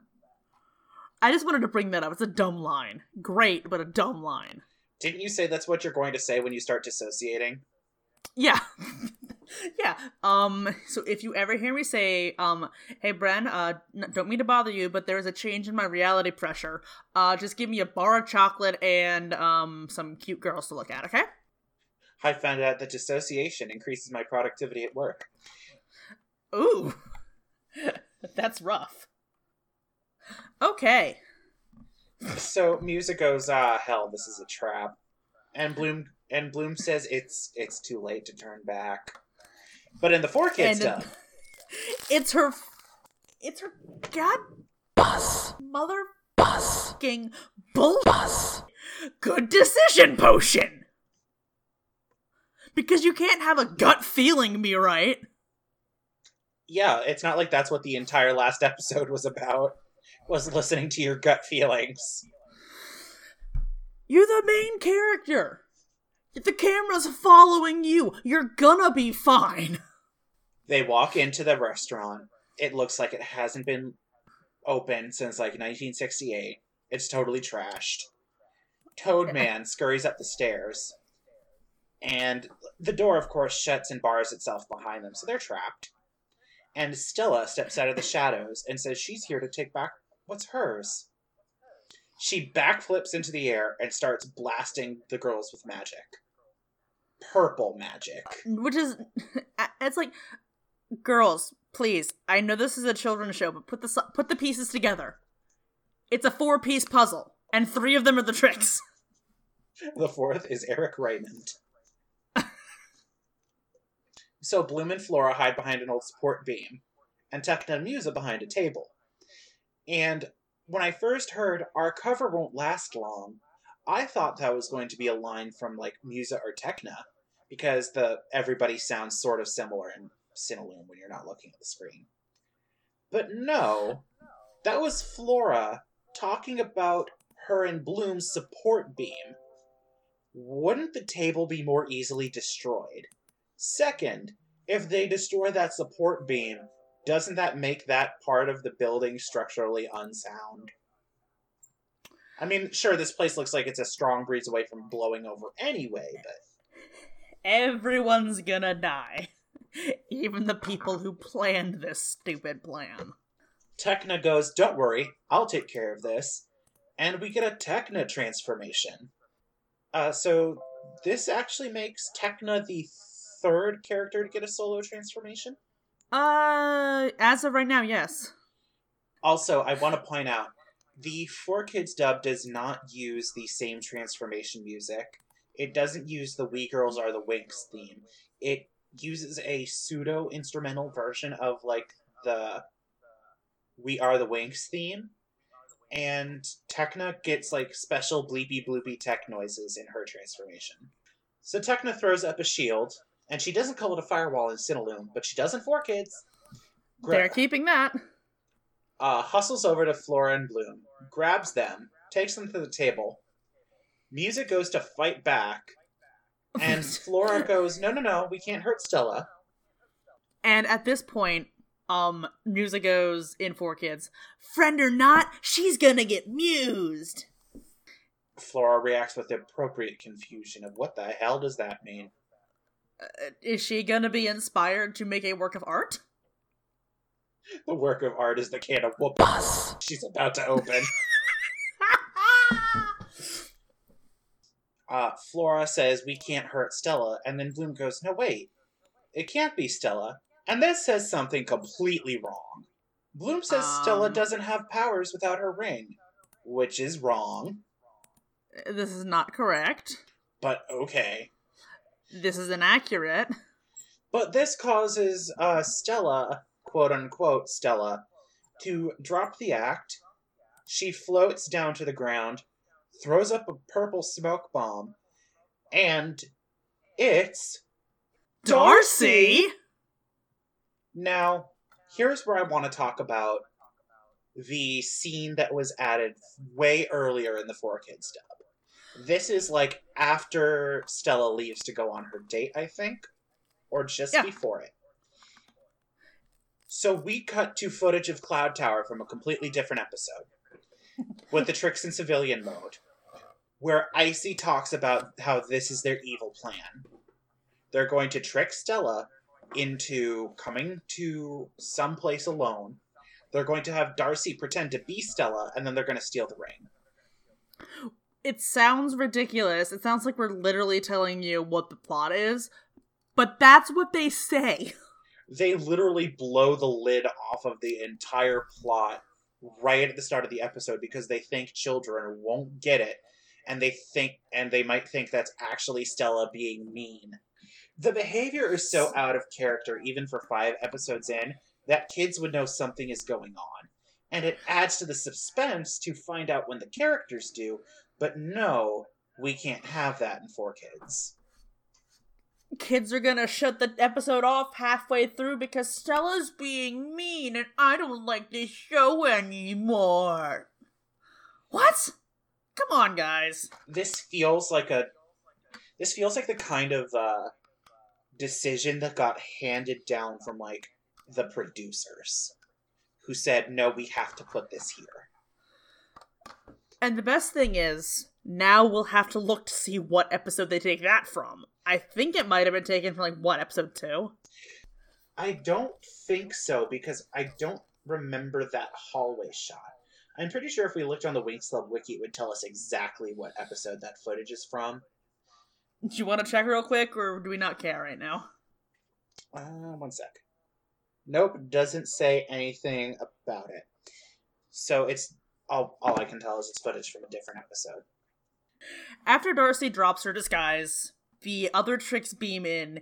I just wanted to bring that up. It's a dumb line. Great, but a dumb line. Didn't you say that's what you're going to say when you start dissociating? Yeah. <laughs> <laughs> yeah. Um <laughs> so if you ever hear me say um hey Bren, uh n- don't mean to bother you, but there's a change in my reality pressure. Uh just give me a bar of chocolate and um some cute girls to look at, okay? I found out that dissociation increases my productivity at work. Ooh. <laughs> That's rough. Okay. So Musa goes, ah, hell, this is a trap. And Bloom and Bloom says it's it's too late to turn back. But in the four kids stuff, <laughs> It's her it's her god bus mother busking bull bus good decision potion. Because you can't have a gut feeling me right. yeah, it's not like that's what the entire last episode was about. Was listening to your gut feelings. You're the main character. If the camera's following you, you're gonna be fine. They walk into the restaurant. It looks like it hasn't been open since like 1968. It's totally trashed. Toad Man scurries up the stairs. And the door, of course, shuts and bars itself behind them, so they're trapped. And Stella steps out of the shadows and says she's here to take back what's hers. She backflips into the air and starts blasting the girls with magic. Purple magic. Which is <laughs> it's like girls, please. I know this is a children's show, but put the put the pieces together. It's a four-piece puzzle, and three of them are the Trix. <laughs> The fourth is Eric Raymond. <laughs> so Bloom and Flora hide behind an old support beam, and Tecna and Musa behind a table. And when I first heard our cover won't last long, I thought that was going to be a line from like Musa or Tecna, because the everybody sounds sort of similar in Cinelume when you're not looking at the screen. But no, that was Flora talking about her and Bloom's support beam wouldn't the table be more easily destroyed? Second, if they destroy that support beam, doesn't that make that part of the building structurally unsound? I mean, sure, this place looks like it's a strong breeze away from blowing over anyway, but Everyone's gonna die. <laughs> Even the people who planned this stupid plan. Tecna goes, Don't worry, I'll take care of this. And we get a Tecna transformation. Uh, so this actually makes Tecna the third character to get a solo transformation. Uh, as of right now, yes. Also, I want to point out the Four Kids dub does not use the same transformation music. It doesn't use the We Girls Are the Winx theme. It uses a pseudo instrumental version of like the We Are the Winx theme. And Tecna gets like special bleepy bloopy tech noises in her transformation. So Tecna throws up a shield, and she doesn't call it a firewall in Cinelume, but she does in Four Kids. Gra- They're keeping that. uh, hustles over to Flora and Bloom, grabs them, takes them to the table. Musa goes to fight back, and <laughs> Flora goes, "No, no, no, we can't hurt Stella." And at this point, um, Musa goes in for kids. Friend or not, she's gonna get mused. Flora reacts with appropriate confusion of what the hell does that mean? Uh, is she gonna be inspired to make a work of art? The work of art is the can of whoop she's about to open. <laughs> Uh, Flora says we can't hurt Stella, and then Bloom goes, "No, wait, it can't be Stella." And this says something completely wrong. Bloom says Stella Um. doesn't have powers without her ring, which is wrong. this is not correct. But okay. This is inaccurate. But this causes uh, Stella, quote unquote Stella, to drop the act. She floats down to the ground, throws up a purple smoke bomb, and it's Darcy. Now, here's where I want to talk about the scene that was added way earlier in the Four Kids dub. This is like after Stella leaves to go on her date, I think, or just Yeah. before it. So we cut to footage of Cloud Tower from a completely different episode <laughs> with the Trix in civilian mode, where Icy talks about how this is their evil plan. They're going to trick Stella into coming to some place alone. They're going to have Darcy pretend to be Stella, and then they're going to steal the ring. It sounds ridiculous. It sounds like we're literally telling you what the plot is, but that's what they say. <laughs> They literally blow the lid off of the entire plot right at the start of the episode because they think children won't get it and they think and they might think that's actually Stella being mean. The behavior is so out of character even for 5 episodes in that kids would know something is going on. And it adds to the suspense to find out when the characters do, but no, we can't have that in 4Kids kids are gonna shut the episode off halfway through because Stella's being mean and I don't like this show anymore. What? Come on, guys. This feels like a. This feels like the kind of uh, decision that got handed down from like the producers, who said, "No, we have to put this here." And the best thing is, now we'll have to look to see what episode they take that from. I think it might have been taken from like what episode two. I don't think so because I don't remember that hallway shot. I'm pretty sure if we looked on the Winx Club wiki, it would tell us exactly what episode that footage is from. Do you want to check real quick, or do we not care right now? Uh, one sec. Nope, doesn't say anything about it. So it's all, all I can tell is it's footage from a different episode. After Darcy drops her disguise, the other Trix beam in,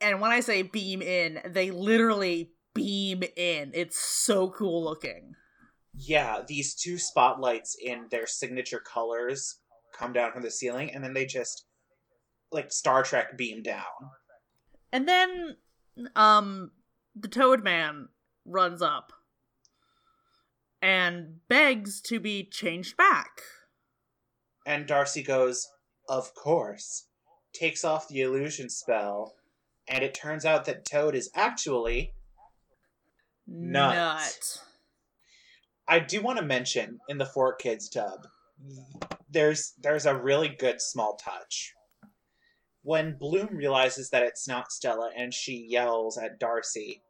and when I say beam in, they literally beam in. It's so cool looking. Yeah, these two spotlights in their signature colors come down from the ceiling, and then they just like Star Trek beam down. And then, um, the Toad Man runs up and begs to be changed back. And Darcy goes, Of course. Takes off the illusion spell, and it turns out that Toad is actually. Knut. Knut. I do want to mention in the 4Kids dub, there's there's a really good small touch. When Bloom realizes that it's not Stella and she yells at Darcy,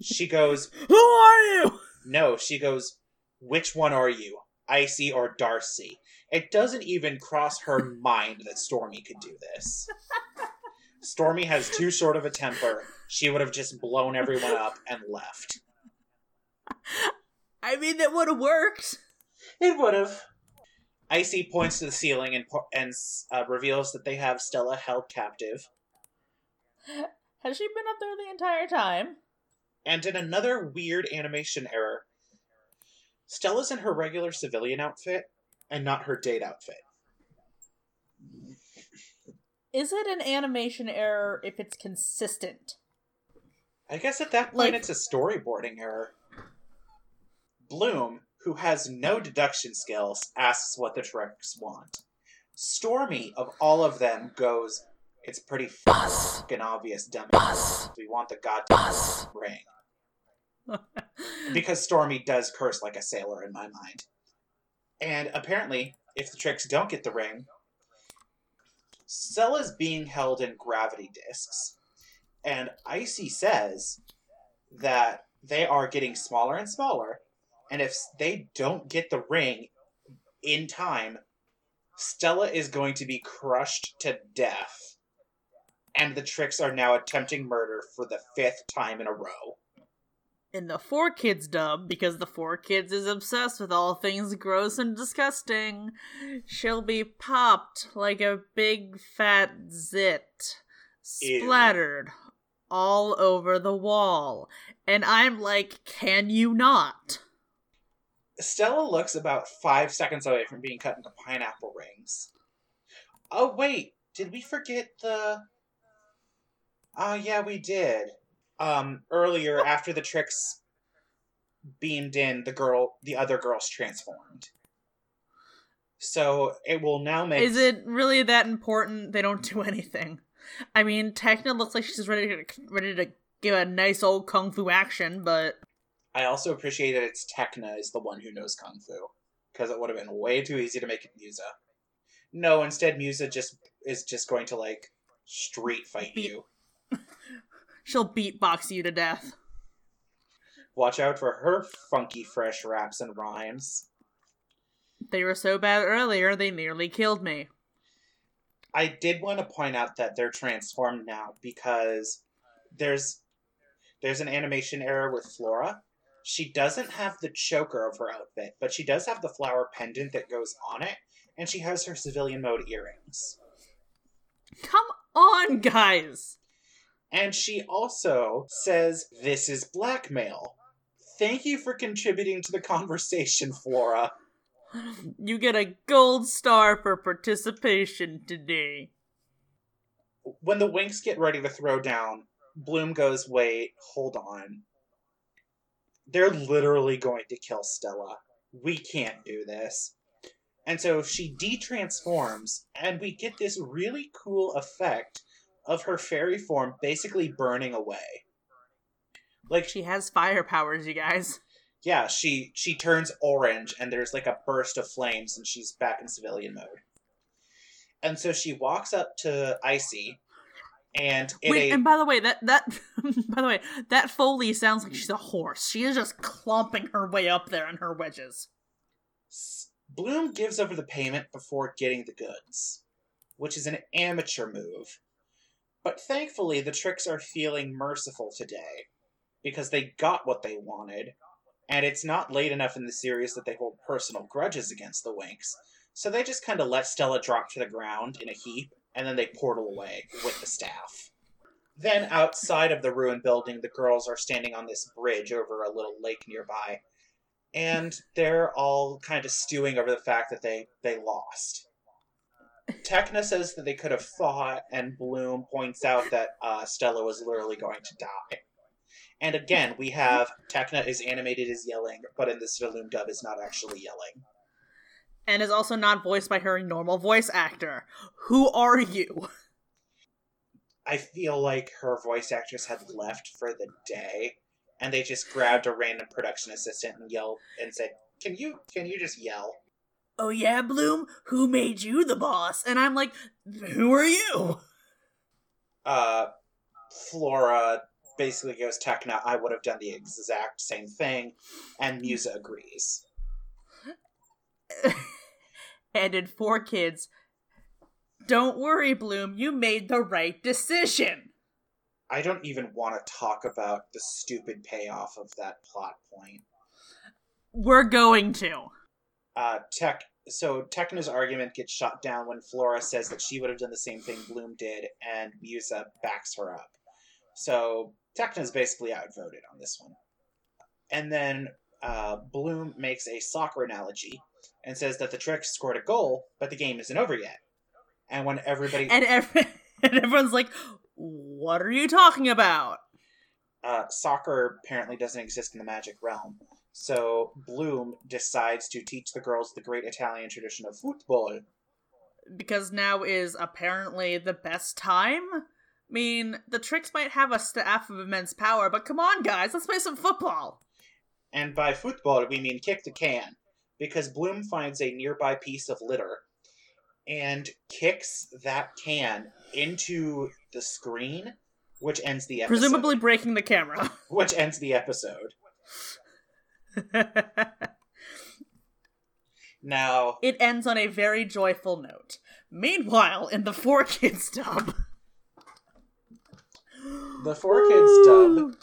she goes, Who are you? No, she goes, Which one are you? Icy or Darcy? It doesn't even cross her mind that Stormy could do this. Stormy has too short of a temper. She would have just blown everyone up and left. I mean, that would have worked. It would have. Icy points to the ceiling and and uh, reveals that they have Stella held captive. Has she been up there the entire time? And in another weird animation error, Stella's in her regular civilian outfit and not her date outfit. Is it an animation error if it's consistent? I guess at that point like... it's a storyboarding error. Bloom, who has no deduction skills, asks what the Trix want. Stormy, of all of them, goes, It's pretty fucking obvious, dummy. We want the goddamn ring. Because Stormy does curse like a sailor in my mind. And apparently, if the Trix don't get the ring, Stella's being held in gravity discs. And Icy says that they are getting smaller and smaller, and if they don't get the ring in time, Stella is going to be crushed to death. And the Trix are now attempting murder for the fifth time in a row in the 4Kids dub because the 4Kids is obsessed with all things gross and disgusting. She'll be popped like a big fat zit, splattered Ew. all over the wall. And I'm like, can you not? Stella looks about five seconds away from being cut into pineapple rings. Oh, wait, did we forget the. Oh, yeah, we did um, earlier after the Trix beamed in, the girl, the other girls transformed. So it will now make. Is it really that important? They don't do anything. I mean, Tecna looks like she's ready to ready to give a nice old kung fu action, but I also appreciate that it's Tecna is the one who knows kung fu because it would have been way too easy to make it Musa. No, instead Musa just is just going to like street fight Beat- you. She'll beatbox you to death. Watch out for her funky fresh raps and rhymes. They were so bad earlier, they nearly killed me. I did want to point out that they're transformed now because there's there's an animation error with Flora. She doesn't have the choker of her outfit, but she does have the flower pendant that goes on it, and she has her civilian mode earrings. Come on, guys! And she also says, This is blackmail. Thank you for contributing to the conversation, Flora. You get a gold star for participation today. When the Winx get ready to throw down, Bloom goes, Wait, hold on. They're literally going to kill Stella. We can't do this. And so she de-transforms, and we get this really cool effect of her fairy form basically burning away. Like She has fire powers, you guys. yeah, she she turns orange and there's like a burst of flames and she's back in civilian mode. And so she walks up to Icy and in Wait, a and by the way, that that <laughs> by the way, that Foley sounds like she's a horse. She is just clomping her way up there in her wedges. Bloom gives over the payment before getting the goods, which is an amateur move. But thankfully the Trix are feeling merciful today because they got what they wanted, and it's not late enough in the series that they hold personal grudges against the Winx. So they just kind of let Stella drop to the ground in a heap, and then they portal away with the staff. Then, outside of the ruined building, the girls are standing on this bridge over a little lake nearby, and they're all kind of stewing over the fact that they, they lost. Tecna says that they could have fought, and Bloom points out that uh, Stella was literally going to die. And again, we have Tecna is animated as yelling, but in the Cinelume dub is not actually yelling. And is also not voiced by her normal voice actor. Who are you? I feel like her voice actress had left for the day, and they just grabbed a random production assistant and yelled and said, "Can you can you just yell?" Oh yeah, Bloom, who made you the boss? And I'm like, who are you? Uh, Flora basically goes, "Tecna, I would have done the exact same thing," and Musa agrees. <laughs> and in four kids, don't worry, Bloom, you made the right decision. I don't even want to talk about the stupid payoff of that plot point. We're going to. Uh, Tech. So Tecna's argument gets shot down when Flora says that she would have done the same thing Bloom did, and Musa backs her up. So Tecna's basically outvoted on this one. And then uh, Bloom makes a soccer analogy and says that the trick scored a goal, but the game isn't over yet. And when everybody, And, every- <laughs> and everyone's like, what are you talking about? uh, soccer apparently doesn't exist in the magic realm. So Bloom decides to teach the girls the great Italian tradition of football. Because now is apparently the best time? I mean, the Trix might have a staff of immense power, but come on, guys, let's play some football. And by football, we mean kick the can, because Bloom finds a nearby piece of litter and kicks that can into the screen, which ends the episode. Presumably breaking the camera. which ends the episode. <laughs> <laughs> Now, it ends on a very joyful note. Meanwhile, in the Four Kids dub. the Four Kids dub.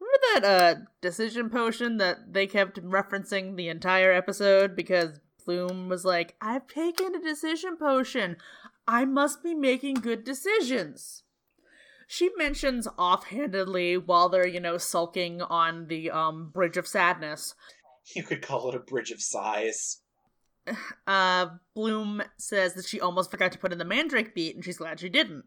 Remember that uh decision potion that they kept referencing the entire episode because Bloom was like, "I've taken a decision potion. I must be making good decisions." She mentions offhandedly while they're, you know, sulking on the um bridge of sadness. You could call it a bridge of sighs. <sighs> Uh Bloom says that she almost forgot to put in the Mandrake beat and she's glad she didn't.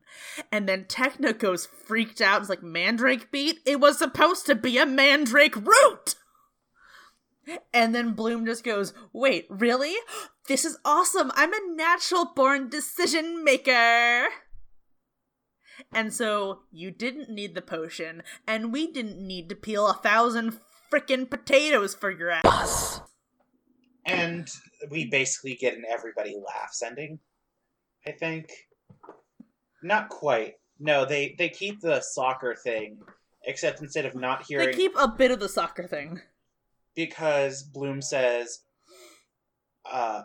And then Tecna goes freaked out It's like, Mandrake beat? It was supposed to be a Mandrake root! And then Bloom just goes, Wait, really? This is awesome! I'm a natural born decision maker! And so you didn't need the potion, and we didn't need to peel a thousand frickin' potatoes for your ass. And we basically get an everybody laughs ending. I think. Not quite. No, they they keep the soccer thing, except instead of not hearing They keep a bit of the soccer thing. because Bloom says, uh,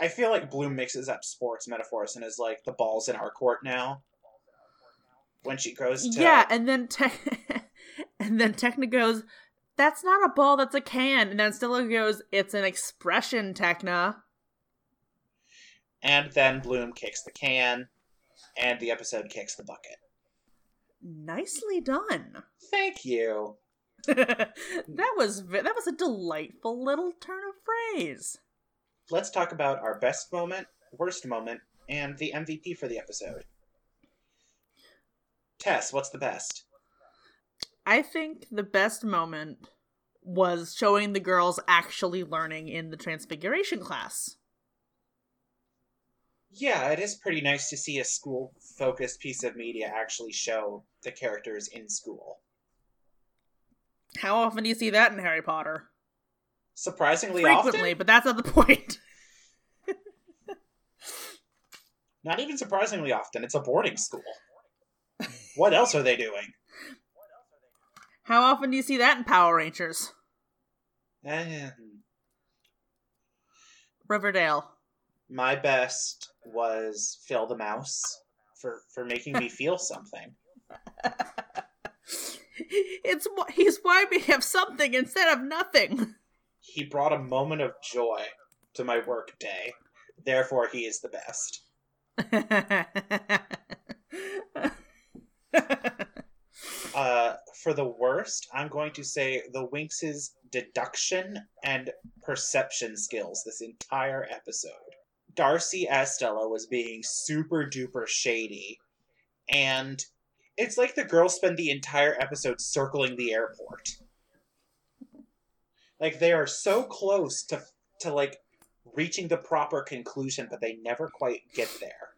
I feel like Bloom mixes up sports metaphors and is like the ball's in our court now. When she goes to Yeah, and then te- <laughs> and then Tecna goes, "That's not a ball, that's a can." And then Stella goes, "It's an expression, Tecna." and then Bloom kicks the can, and the episode kicks the bucket. Nicely done. Thank you. <laughs> that was that was a delightful little turn of phrase. Let's talk about our best moment, worst moment, and the MVP for the episode. Tess, what's the best? I think the best moment was showing the girls actually learning in the transfiguration class. Yeah, it is pretty nice to see a school focused piece of media actually show the characters in school. How often do you see that in Harry Potter? Surprisingly Frequently, often? but that's not the <laughs> point. Not even surprisingly often. It's a boarding school. What else are they doing? How often do you see that in Power Rangers? Eh, Riverdale. my best was Phil the Mouse for, for making me <laughs> feel something. <laughs> it's he's why we have something instead of nothing. He brought a moment of joy to my work day. Therefore, he is the best. <laughs> <laughs> Uh, for the worst, I'm going to say the Winx's deduction and perception skills this entire episode. Darcy as Stella was being super duper shady, and it's like the girls spend the entire episode circling the airport. Like they are so close to to like reaching the proper conclusion, but they never quite get there.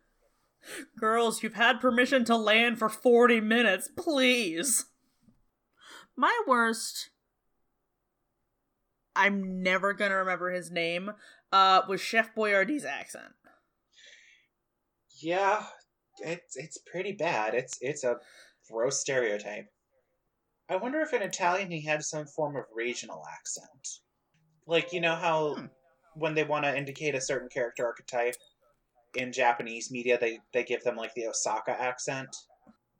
Girls, you've had permission to land for 40 minutes, please. My worst I'm never gonna remember his name, uh, was Chef Boyardee's accent. Yeah, it's it's pretty bad. It's it's a gross stereotype. I wonder if in Italian he had some form of regional accent. Like you know how Hmm. when they want to indicate a certain character archetype in Japanese media they they give them like the Osaka accent.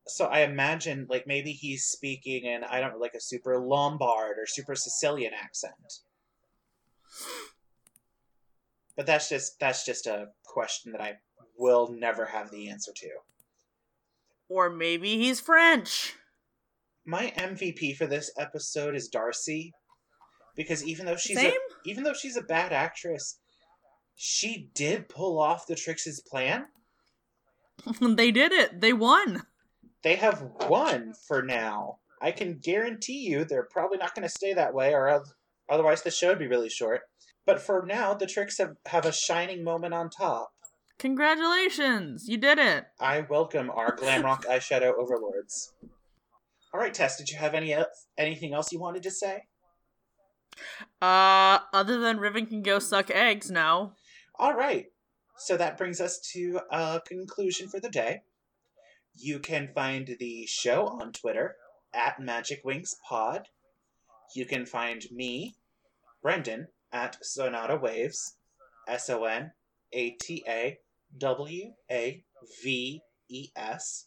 So I imagine like maybe he's speaking in I don't know like a super Lombard or super Sicilian accent. But that's just that's just a question that I will never have the answer to. Or maybe he's French. My MVP for this episode is Darcy, because even though she's Same? a, even though she's a bad actress, she did pull off the Trix's plan. <laughs> they did it. They won. They have won for now. I can guarantee you they're probably not going to stay that way, or otherwise the show would be really short. But for now, the Trix have, have a shining moment on top. Congratulations. You did it. I welcome our glam rock <laughs> eyeshadow overlords. All right, Tess, did you have any anything else you wanted to say? Uh, other than Riven can go suck eggs now. All right. So that brings us to a conclusion for the day. You can find the show on Twitter at Magic Winx Pod. You can find me, Brendan, at Sonata Waves, S O N A T A W A V E S.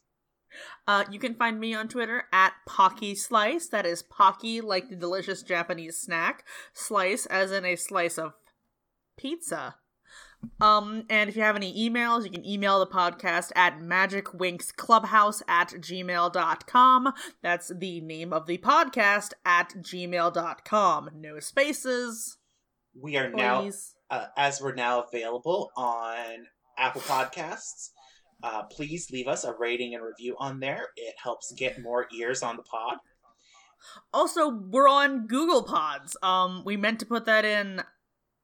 Uh, you can find me on Twitter at Pocky Slice. That is Pocky, like the delicious Japanese snack. Slice, as in a slice of pizza. Um, and if you have any emails, you can email the podcast at magicwinxclubhouse at gmail.com. That's the name of the podcast at gmail.com. No spaces. We are now uh, as we're now available on Apple Podcasts. Uh, please leave us a rating and review on there. It helps get more ears on the pod. Also, we're on Google Pods. Um, we meant to put that in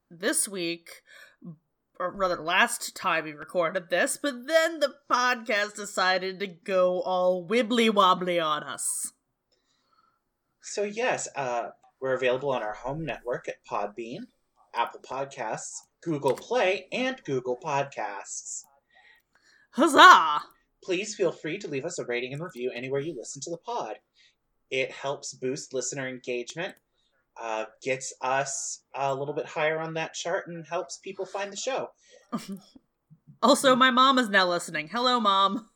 this week, or rather last time we recorded this, but then the podcast decided to go all wibbly wobbly on us. So yes, uh, we're available on our home network at Podbean, Apple Podcasts, Google Play, and Google Podcasts. Huzzah! Please feel free to leave us a rating and review anywhere you listen to the pod. It helps boost listener engagement, uh, gets us a little bit higher on that chart, and helps people find the show. <laughs> Also, my mom is now listening. Hello, mom.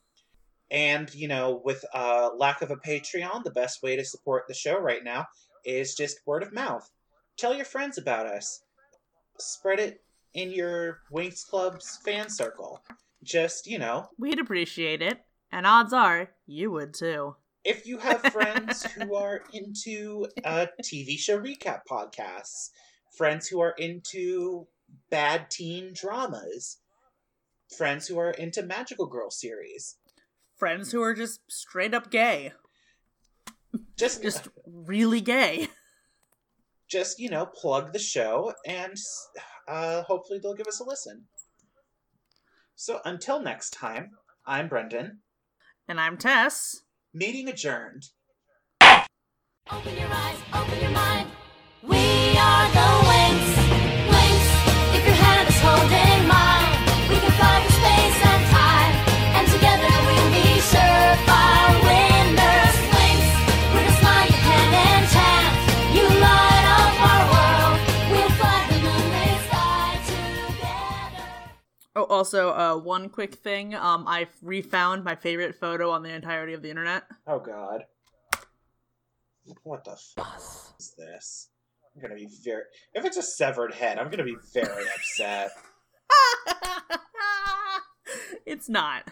And, you know, with uh, lack of a Patreon, the best way to support the show right now is just word of mouth. Tell your friends about us. Spread it in your Winx Club's fan circle. Just, you know, We'd appreciate it, and odds are you would too. If you have friends who are into uh, TV show recap podcasts, friends who are into bad teen dramas, friends who are into Magical Girl series, Friends who are just straight up gay. just Just really gay. just you know plug the show and uh, hopefully they'll give us a listen so until next time i'm brendan And I'm Tess. Meeting adjourned Open your eyes, open your mind. We are the also, uh, one quick thing. Um, I refound my favorite photo on the entirety of the internet. oh god what the f- is this i'm gonna be very if it's a severed head i'm gonna be very upset <laughs> it's not.